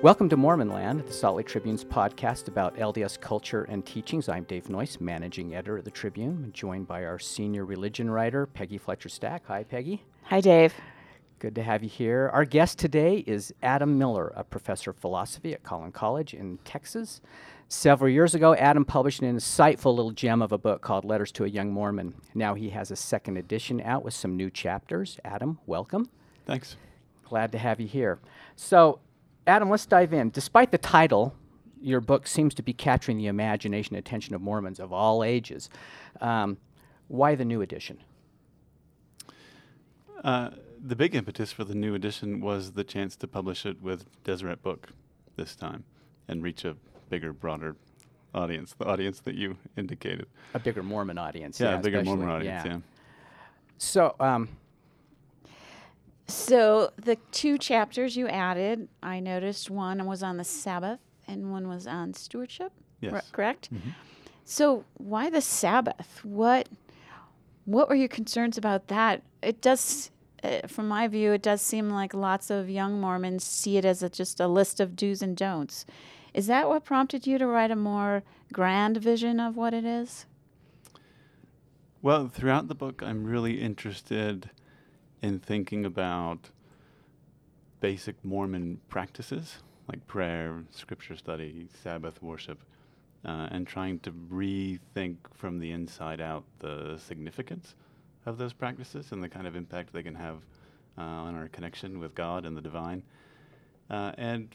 Welcome to Mormonland, the Salt Lake Tribune's podcast about LDS culture and teachings. I'm Dave Noyce, managing editor of the Tribune, joined by our senior religion writer, Peggy Fletcher Stack. Hi, Peggy. Hi, Dave. Good to have you here. Our guest today is Adam Miller, a professor of philosophy at Collin College in Texas. Several years ago, Adam published an insightful little gem of a book called Letters to a Young Mormon. Now he has a second edition out with some new chapters. Adam, welcome. Thanks. Glad to have you here. So, Adam, let's dive in. Despite the title, your book seems to be capturing the imagination and attention of Mormons of all ages. Um, why the new edition? Uh, the big impetus for the new edition was the chance to publish it with Deseret Book this time and reach a bigger, broader audience, the audience that you indicated. A bigger Mormon audience. Yeah, Yeah, a bigger Mormon audience, yeah. So, um, So the two chapters you added, I noticed one was on the Sabbath and one was on stewardship. Yes. cor- correct. So why the Sabbath? What what were your concerns about that? It does, uh, from my view, it does seem like lots of young Mormons see it as a, just a list of do's and don'ts. Is that what prompted you to write a more grand vision of what it is? Well, throughout the book, I'm really interested in thinking about basic Mormon practices like prayer, scripture study, Sabbath worship, uh, and trying to rethink from the inside out the significance of those practices and the kind of impact they can have uh, on our connection with God and the divine. Uh, and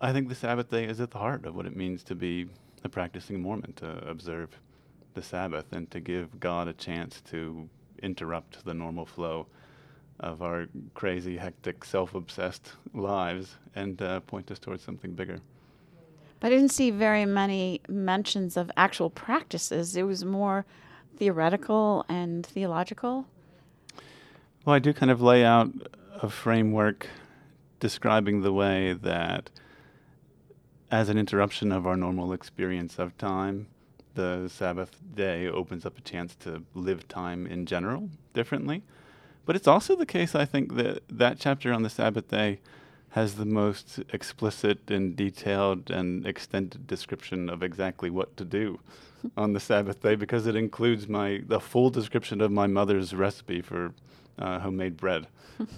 I think the Sabbath day is at the heart of what it means to be a practicing Mormon, to observe the Sabbath and to give God a chance to interrupt the normal flow of our crazy, hectic, self obsessed lives and uh, point us towards something bigger. But I didn't see very many mentions of actual practices. It was more theoretical and theological. Well, I do kind of lay out a framework describing the way that, as an interruption of our normal experience of time, the Sabbath day opens up a chance to live time in general differently. But it's also the case, I think, that that chapter on the Sabbath day has the most explicit and detailed and extended description of exactly what to do on the Sabbath day because it includes my the full description of my mother's recipe for uh, homemade bread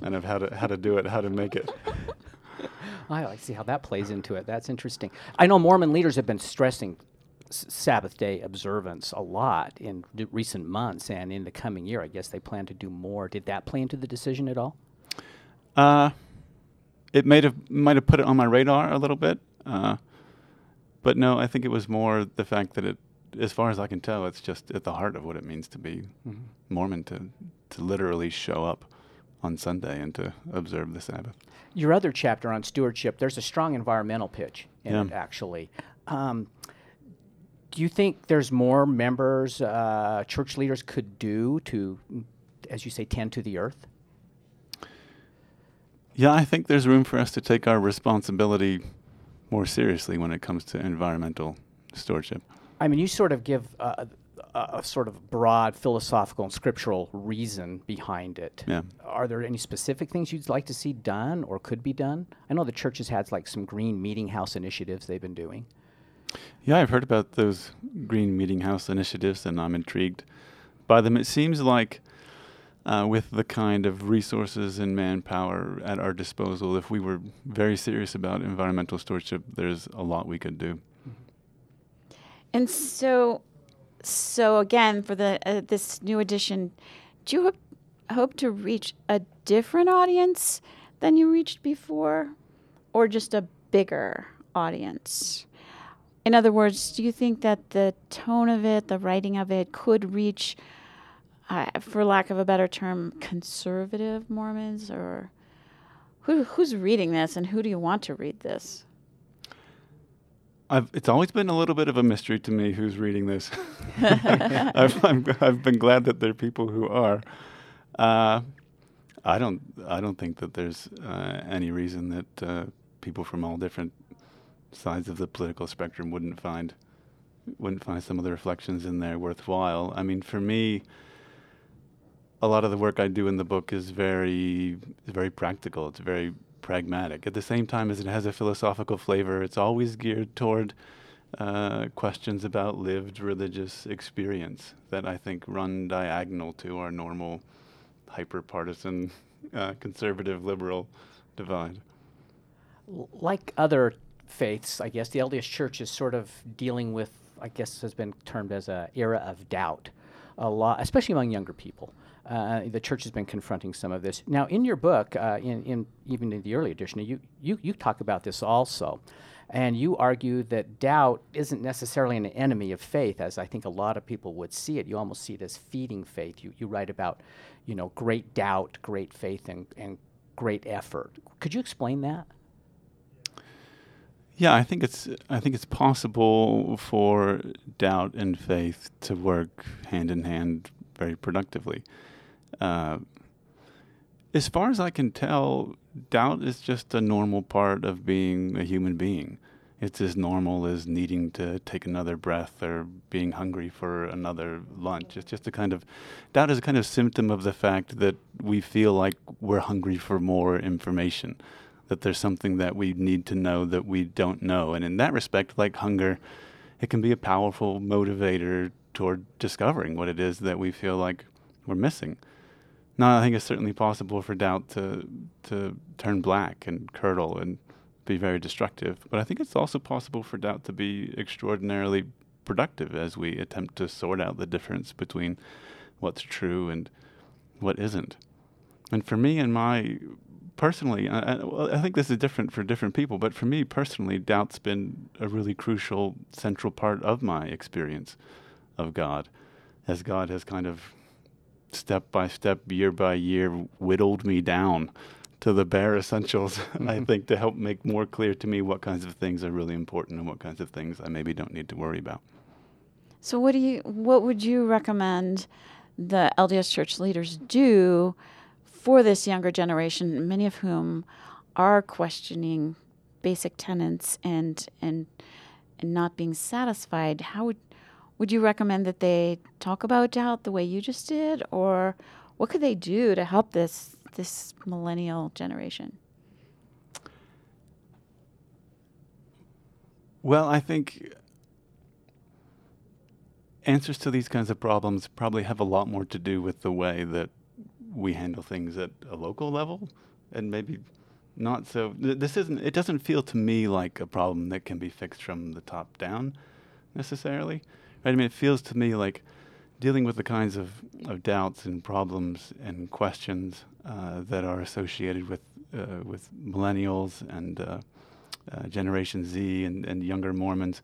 and of how to how to do it, how to make it. I like see how that plays into it. That's interesting. I know Mormon leaders have been stressing Sabbath day observance a lot in d- recent months and in the coming year. I guess they plan to do more. Did that play into the decision at all? Uh, it might have might have put it on my radar a little bit, uh, but no, I think it was more the fact that it, as far as I can tell, it's just at the heart of what it means to be Mormon to to literally show up on Sunday and to observe the Sabbath. Your other chapter on stewardship, there's a strong environmental pitch in Yeah. it, actually. Um, do you think there's more members, uh, church leaders could do to, as you say, tend to the earth? Yeah, I think there's room for us to take our responsibility more seriously when it comes to environmental stewardship. I mean, you sort of give a, a, a sort of broad philosophical and scriptural reason behind it. Yeah. Are there any specific things you'd like to see done or could be done? I know the church has had like some green meeting house initiatives they've been doing. Yeah, I've heard about those Green Meeting House initiatives, and I'm intrigued by them. It seems like, uh, with the kind of resources and manpower at our disposal, if we were very serious about environmental stewardship, there's a lot we could do. And so, so again, for the uh, this new edition, do you hope to reach a different audience than you reached before, or just a bigger audience? In other words, do you think that the tone of it, the writing of it, could reach, uh, for lack of a better term, conservative Mormons, or who, who's reading this, and who do you want to read this? I've, it's always been a little bit of a mystery to me who's reading this. I've, I'm, I've been glad that there are people who are. Uh, I don't. I don't think that there's uh, any reason that uh, people from all different sides of the political spectrum wouldn't find wouldn't find some of the reflections in there worthwhile. I mean, for me, a lot of the work I do in the book is very very practical. It's very pragmatic. At the same time as it has a philosophical flavor, it's always geared toward uh, questions about lived religious experience that I think run diagonal to our normal hyper partisan uh, conservative liberal divide. Like other faiths, I guess the LDS Church is sort of dealing with, I guess, has been termed as an era of doubt, a lot, especially among younger people. Uh, the church has been confronting some of this. Now, in your book, uh, in, in even in the early edition, you, you, you talk about this also. And you argue that doubt isn't necessarily an enemy of faith, as I think a lot of people would see it. You almost see it as feeding faith. You, you write about, you know, great doubt, great faith, and, and great effort. Could you explain that? Yeah, I think it's I think it's possible for doubt and faith to work hand in hand very productively. Uh, as far as I can tell, doubt is just a normal part of being a human being. It's as normal as needing to take another breath or being hungry for another lunch. It's just a kind of doubt is a kind of symptom of the fact that we feel like we're hungry for more information, that there's something that we need to know that we don't know. And in that respect, like hunger, it can be a powerful motivator toward discovering what it is that we feel like we're missing. Now, I think it's certainly possible for doubt to to turn black and curdle and be very destructive. But I think it's also possible for doubt to be extraordinarily productive as we attempt to sort out the difference between what's true and what isn't. And for me and my personally, I, I, think this is different for different people, but for me personally, doubt's been a really crucial, central part of my experience of God, as God has kind of step by step, year by year, whittled me down to the bare essentials, mm-hmm. I think, to help make more clear to me what kinds of things are really important and what kinds of things I maybe don't need to worry about. So, what do you, what would you recommend the LDS Church leaders do for this younger generation, many of whom are questioning basic tenets and and and not being satisfied? How would would you recommend that they talk about doubt the way you just did, or what could they do to help this this millennial generation? Well, I think answers to these kinds of problems probably have a lot more to do with the way that we handle things at a local level and maybe not so this isn't it doesn't feel to me like a problem that can be fixed from the top down necessarily Right? I mean, it feels to me like dealing with the kinds of, of doubts and problems and questions uh, that are associated with uh, with millennials and uh, uh Generation Z and, and younger Mormons.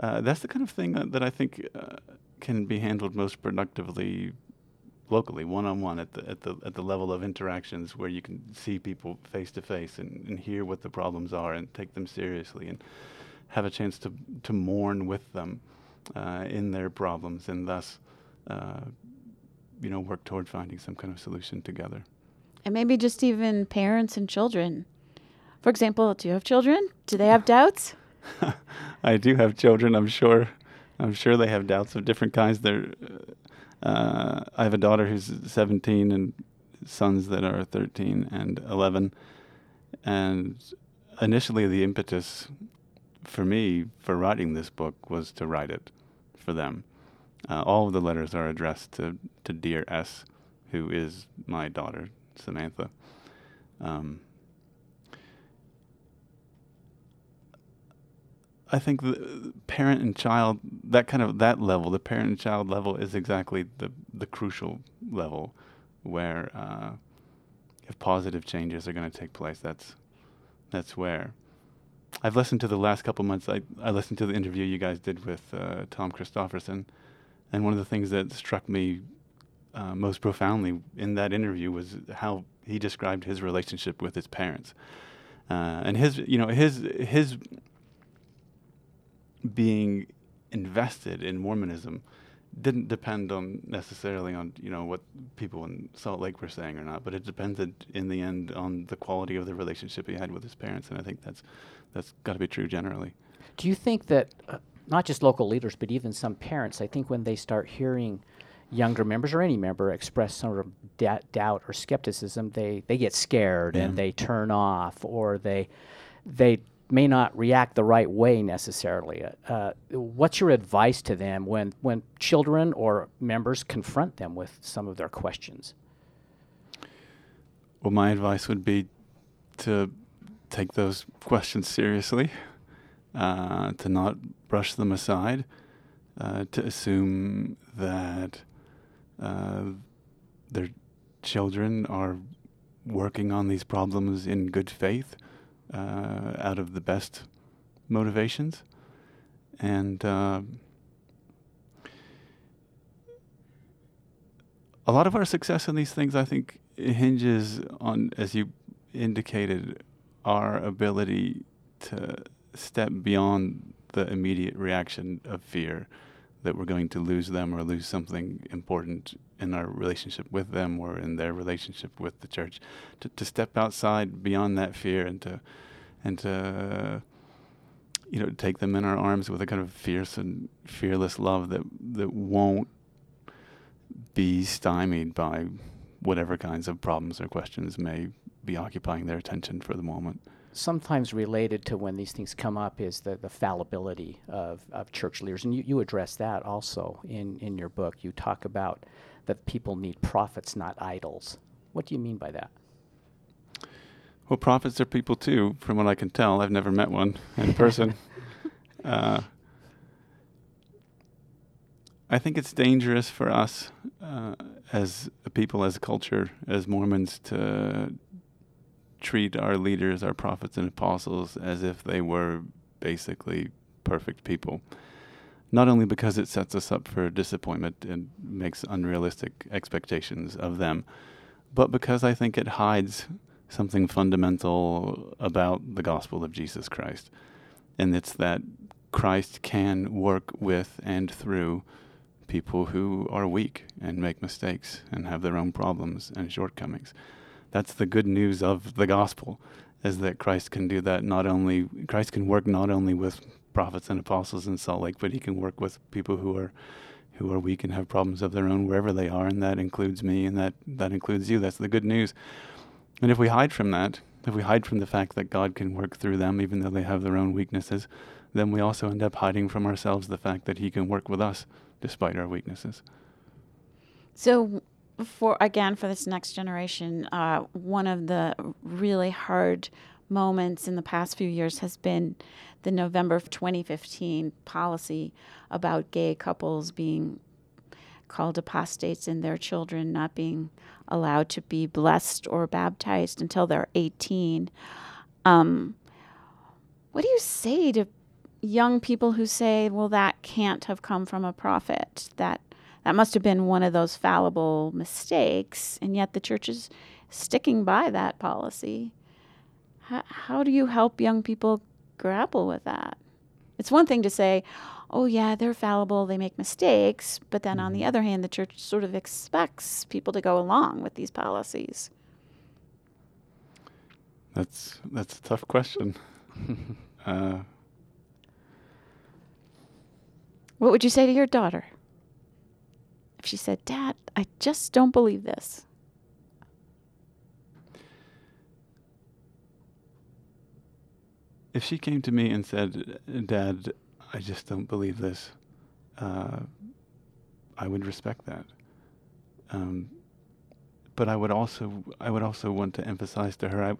Uh, that's the kind of thing that, that I think uh, can be handled most productively locally, one on one, at the at the at the level of interactions where you can see people face to face and and hear what the problems are and take them seriously and have a chance to to mourn with them uh, in their problems and thus, uh, you know, work toward finding some kind of solution together. And maybe just even parents and children. For example, do you have children? Do they have doubts? I do have children. I'm sure. I'm sure they have doubts of different kinds. They're, uh, I have a daughter who's 17 and sons that are 13 and 11. And initially, the impetus for me for writing this book was to write it for them. Uh, all of the letters are addressed to, to dear S, who is my daughter, Samantha. Um, I think the parent and child, that kind of that level, the parent and child level, is exactly the the crucial level where uh, if positive changes are going to take place, that's that's where I've listened to the last couple months. I, I listened to the interview you guys did with uh, Tom Christofferson, and one of the things that struck me uh, most profoundly in that interview was how he described his relationship with his parents, uh, and his you know his his being invested in Mormonism didn't depend on necessarily on you know what people in Salt Lake were saying or not, but it depended in the end on the quality of the relationship he had with his parents, and I think that's that's got to be true generally. Do you think that uh, not just local leaders, but even some parents, I think when they start hearing younger members or any member express some sort of da- doubt or skepticism, they, they get scared and they turn off or they they may not react the right way necessarily. Uh, what's your advice to them when when children or members confront them with some of their questions? Well, my advice would be to take those questions seriously, uh, to not brush them aside, uh, to assume that uh, their children are working on these problems in good faith, uh, out of the best motivations, and. Uh, a lot of our success in these things, I think, hinges on, as you indicated, our ability to step beyond the immediate reaction of fear that we're going to lose them or lose something important in our relationship with them or in their relationship with the church. To, to step outside beyond that fear and to and to you know take them in our arms with a kind of fierce and fearless love that that won't be stymied by whatever kinds of problems or questions may be occupying their attention for the moment. Sometimes related to when these things come up is the, the fallibility of, of church leaders. And you, you address that also in, in your book. You talk about that people need prophets, not idols. What do you mean by that? Well, prophets are people too, from what I can tell. I've never met one in person. uh, I think it's dangerous for us uh, as a people, as a culture, as Mormons, to treat our leaders, our prophets and apostles, as if they were basically perfect people. Not only because it sets us up for disappointment and makes unrealistic expectations of them, but because I think it hides something fundamental about the gospel of Jesus Christ. And it's that Christ can work with and through people who are weak and make mistakes and have their own problems and shortcomings. That's the good news of the gospel is that Christ can do that not only Christ can work not only with prophets and apostles in Salt Lake, but he can work with people who are who are weak and have problems of their own wherever they are, and that includes me and that, that includes you. That's the good news. And if we hide from that, if we hide from the fact that God can work through them, even though they have their own weaknesses, then we also end up hiding from ourselves the fact that He can work with us despite our weaknesses. So, for again, for this next generation, uh, one of the really hard moments in the past few years has been the November of 2015 policy about gay couples being called apostates and their children not being allowed to be blessed or baptized until they're 18. Um, what do you say to young people who say, well, that can't have come from a prophet? That that must have been one of those fallible mistakes, and yet the church is sticking by that policy. How, how do you help young people grapple with that? It's one thing to say, oh, yeah, they're fallible, they make mistakes, but then on the other hand, the church sort of expects people to go along with these policies. That's that's a tough question. uh, What would you say to your daughter she said, Dad, I just don't believe this? if she came to me and said, "Dad, I just don't believe this," uh, I would respect that. Um, but I would also, I would also want to emphasize to her, I,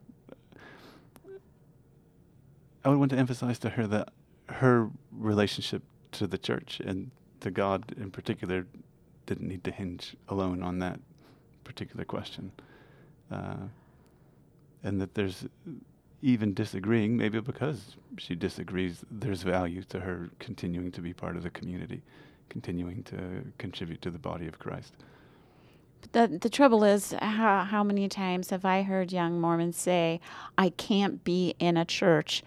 I would want to emphasize to her that her relationship to the church and to God in particular didn't need to hinge alone on that particular question, uh, and that there's even disagreeing, maybe because she disagrees, there's value to her continuing to be part of the community, continuing to contribute to the body of Christ. But the, the trouble is, how, how many times have I heard young Mormons say, I can't be in a church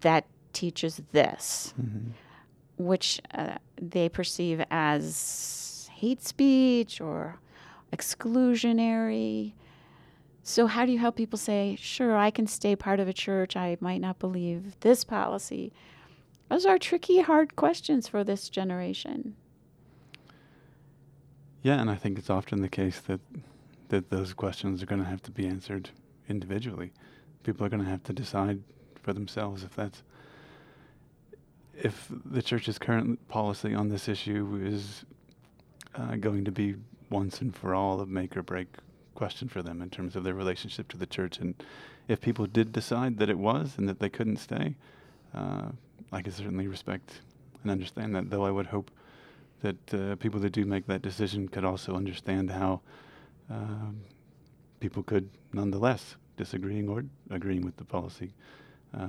that teaches this, Mm-hmm. which uh, they perceive as hate speech or exclusionary. So, how do you help people say, sure, I can stay part of a church, I might not believe this policy? Those are tricky, hard questions for this generation. Yeah, and I think it's often the case that that those questions are going to have to be answered individually. People are going to have to decide for themselves if that's if the church's current policy on this issue is uh, going to be once and for all a make or break question for them in terms of their relationship to the church. And if people did decide that it was and that they couldn't stay, uh, I can certainly respect and understand that. Though I would hope that uh, people that do make that decision could also understand how um, people could nonetheless disagreeing or agreeing with the policy uh,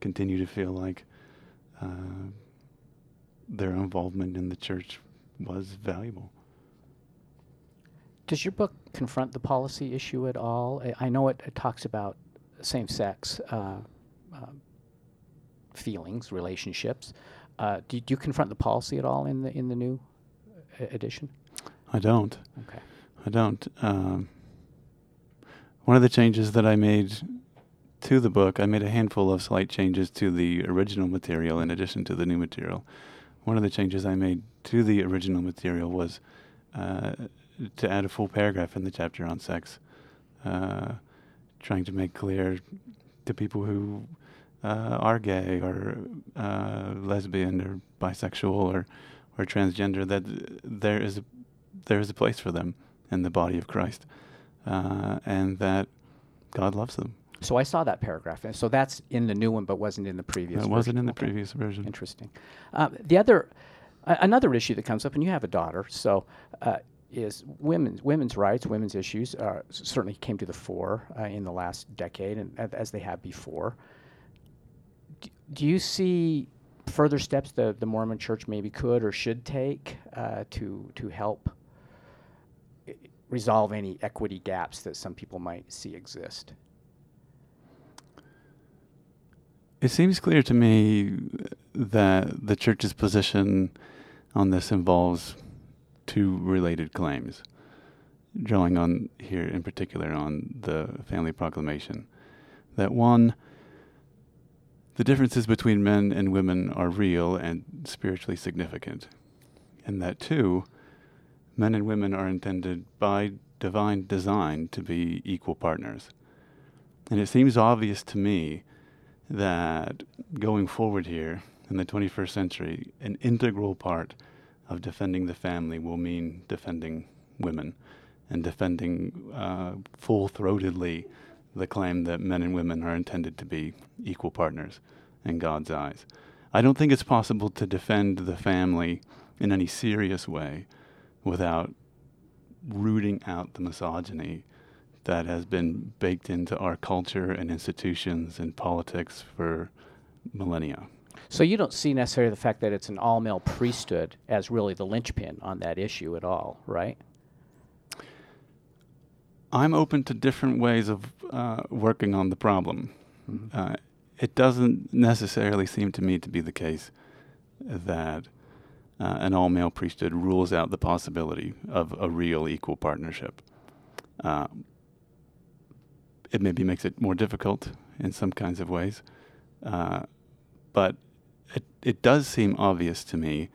continue to feel like uh, their involvement in the church was valuable. Does your book confront the policy issue at all? I, I know it, it, talks about same-sex uh, uh, feelings, relationships. Uh, do, do, you confront the policy at all in the in the new uh, edition? I don't. Okay. I don't. Um, one of the changes that I made to the book, I made a handful of slight changes to the original material in addition to the new material. One of the changes I made to the original material was uh, to add a full paragraph in the chapter on sex, uh, trying to make clear to people who uh, are gay or uh, lesbian or bisexual or or transgender that there is a there is a place for them in the body of Christ, uh, and that God loves them. So I saw that paragraph, and so that's in the new one, but wasn't in the previous. It wasn't in the okay. previous version. Interesting. Uh, the other, uh, another issue that comes up, and you have a daughter, so uh, is women's women's rights, women's issues uh, certainly came to the fore uh, in the last decade, and as they have before. D- do you see further steps that the Mormon Church maybe could or should take uh, to to help resolve any equity gaps that some people might see exist? It seems clear to me that the church's position on this involves two related claims, drawing on here in particular on the family proclamation. That one, the differences between men and women are real and spiritually significant. And that two, men and women are intended by divine design to be equal partners. And it seems obvious to me that going forward here in the 21st century, an integral part of defending the family will mean defending women and defending uh, full throatedly the claim that men and women are intended to be equal partners in God's eyes. I don't think it's possible to defend the family in any serious way without rooting out the misogyny that has been baked into our culture and institutions and politics for millennia. So you don't see necessarily the fact that it's an all male priesthood as really the linchpin on that issue at all, right? I'm open to different ways of uh, working on the problem. Mm-hmm. Uh, it doesn't necessarily seem to me to be the case that uh, an all male priesthood rules out the possibility of a real equal partnership. It maybe makes it more difficult in some kinds of ways, uh, but it, it does seem obvious to me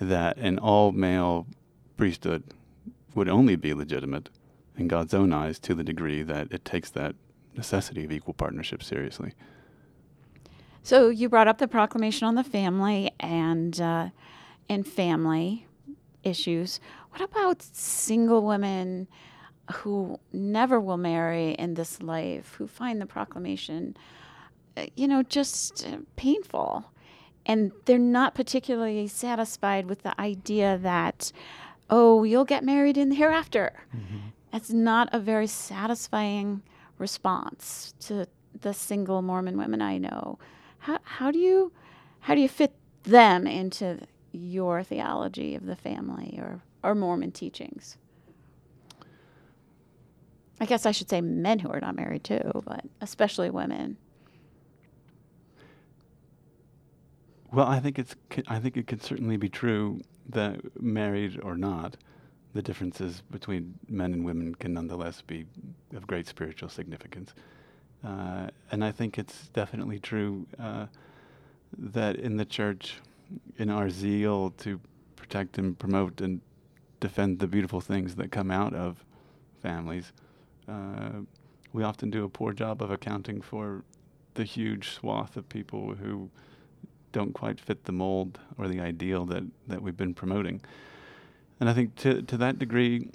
that an all male priesthood would only be legitimate in God's own eyes to the degree that it takes that necessity of equal partnership seriously. So you brought up the proclamation on the family and uh, and family issues. What about single women who never will marry in this life, who find the proclamation, uh, you know, just uh, painful? And they're not particularly satisfied with the idea that, oh, you'll get married in the hereafter. Mm-hmm. That's not a very satisfying response to the single Mormon women I know. How, how do you how do you fit them into your theology of the family or, or Mormon teachings? I guess I should say men who are not married too, but especially women. Well, I think it's I think it could certainly be true that married or not, the differences between men and women can nonetheless be of great spiritual significance. Uh, and I think it's definitely true uh, that in the church, in our zeal to protect and promote and defend the beautiful things that come out of families, uh, we often do a poor job of accounting for the huge swath of people who don't quite fit the mold or the ideal that, that we've been promoting. And I think to, to that degree,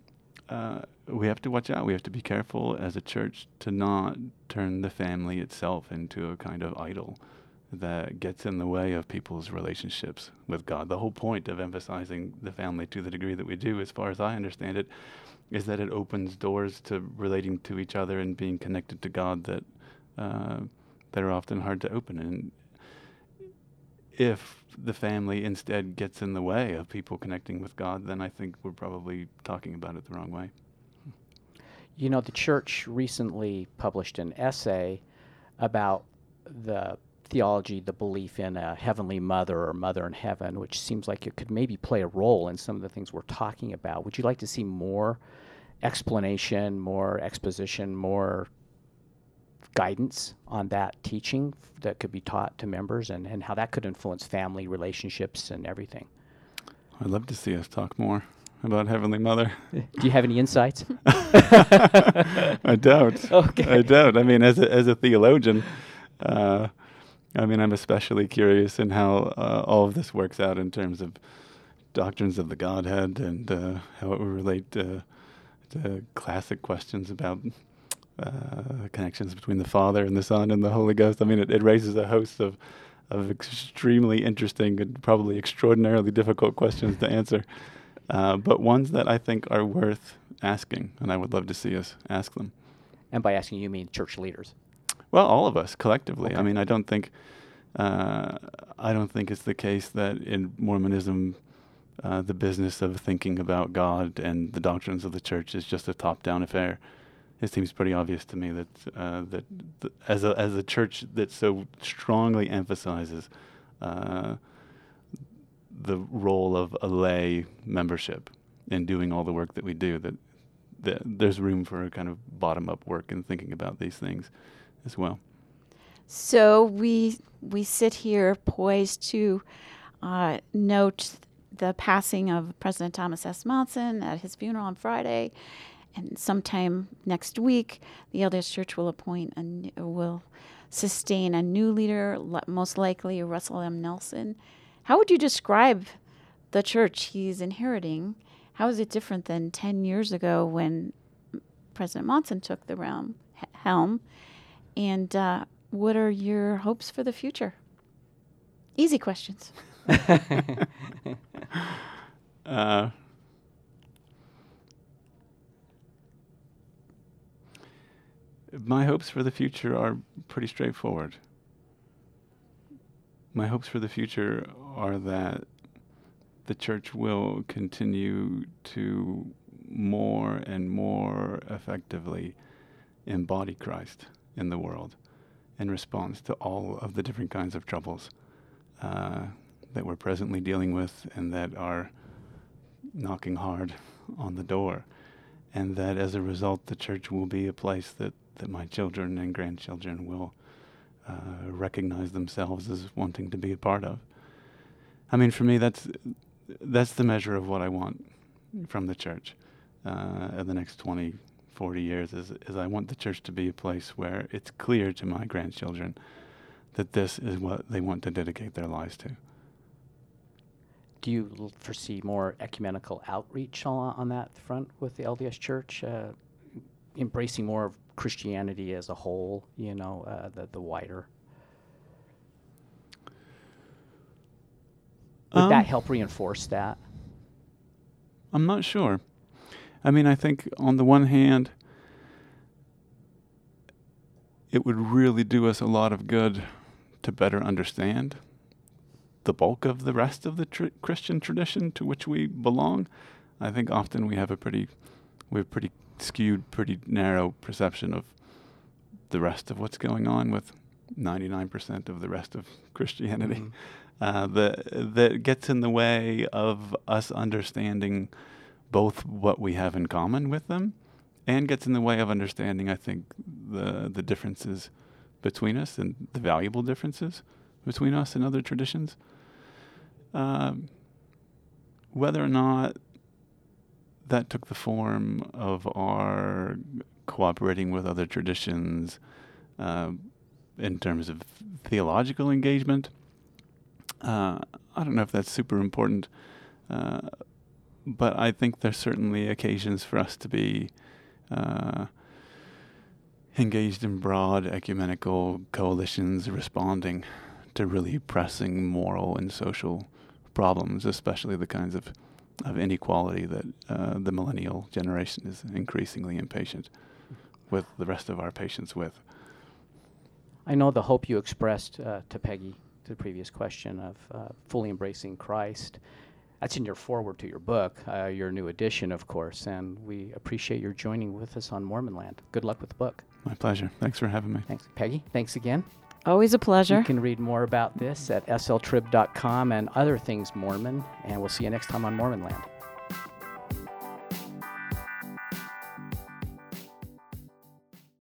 uh, we have to watch out. We have to be careful as a church to not turn the family itself into a kind of idol that gets in the way of people's relationships with God. The whole point of emphasizing the family to the degree that we do, as far as I understand it, is that it opens doors to relating to each other and being connected to God that uh, that are often hard to open. And if the family instead gets in the way of people connecting with God, then I think we're probably talking about it the wrong way. You know, the church recently published an essay about the theology, the belief in a heavenly mother or mother in heaven, which seems like it could maybe play a role in some of the things we're talking about. Would you like to see more explanation, more exposition, more guidance on that teaching that could be taught to members and, and how that could influence family relationships and everything? I'd love to see us talk more about Heavenly Mother. Do you have any insights? I don't. Okay. I don't. I mean, as a, as a theologian, uh, I mean, I'm especially curious in how uh, all of this works out in terms of doctrines of the Godhead and uh, how it would relate to, to classic questions about uh, connections between the Father and the Son and the Holy Ghost. I mean, it, it raises a host of of extremely interesting and probably extraordinarily difficult questions to answer, uh, but ones that I think are worth asking, and I would love to see us ask them. And by asking, you mean church leaders? Well, all of us collectively. Okay. I mean, I don't think uh, I don't think it's the case that in Mormonism, uh, the business of thinking about God and the doctrines of the church is just a top-down affair. It seems pretty obvious to me that uh, that th- as a as a church that so strongly emphasizes uh, the role of a lay membership in doing all the work that we do, that, that there's room for a kind of bottom-up work in thinking about these things as well. So we we sit here poised to uh, note the passing of President Thomas S. Monson at his funeral on Friday, and sometime next week, the LDS Church will appoint and will sustain a new leader, most likely Russell M. Nelson. How would you describe the church he's inheriting? How is it different than ten years ago when President Monson took the realm, helm? And uh, what are your hopes for the future? Easy questions. Uh, my hopes for the future are pretty straightforward. My hopes for the future are that the church will continue to more and more effectively embody Christ in the world in response to all of the different kinds of troubles uh, that we're presently dealing with and that are knocking hard on the door. And that as a result, the church will be a place that, that my children and grandchildren will uh, recognize themselves as wanting to be a part of. I mean, for me, that's, that's the measure of what I want from the church uh, in the next 20, 40 years is, is I want the church to be a place where it's clear to my grandchildren that this is what they want to dedicate their lives to. Do you l- foresee more ecumenical outreach on, on that front with the LDS Church, uh, embracing more of Christianity as a whole? You know, uh, the the wider. Would Um, that help reinforce that? I'm not sure. I mean, I think on the one hand, it would really do us a lot of good to better understand the bulk of the rest of the tr- Christian tradition to which we belong. I think often we have a pretty, we have pretty skewed, pretty narrow perception of the rest of what's going on with 99% of the rest of Christianity Mhm. uh, that that gets in the way of us understanding both what we have in common with them, and gets in the way of understanding, I think, the the differences between us and the valuable differences between us and other traditions. Um, whether or not that took the form of our cooperating with other traditions uh, in terms of theological engagement. Uh, I don't know if that's super important, uh, but I think there's certainly occasions for us to be uh, engaged in broad ecumenical coalitions responding to really pressing moral and social problems, especially the kinds of, of inequality that uh, the millennial generation is increasingly impatient with the rest of our patients with. I know the hope you expressed uh, to Peggy, to the previous question of uh, fully embracing Christ. That's in your foreword to your book, uh, your new edition, of course, and we appreciate your joining with us on Mormonland. Good luck with the book. My pleasure. Thanks for having me. Thanks, Peggy. Thanks again. Always a pleasure. You can read more about this at sltrib.com and other things Mormon, and we'll see you next time on Mormonland.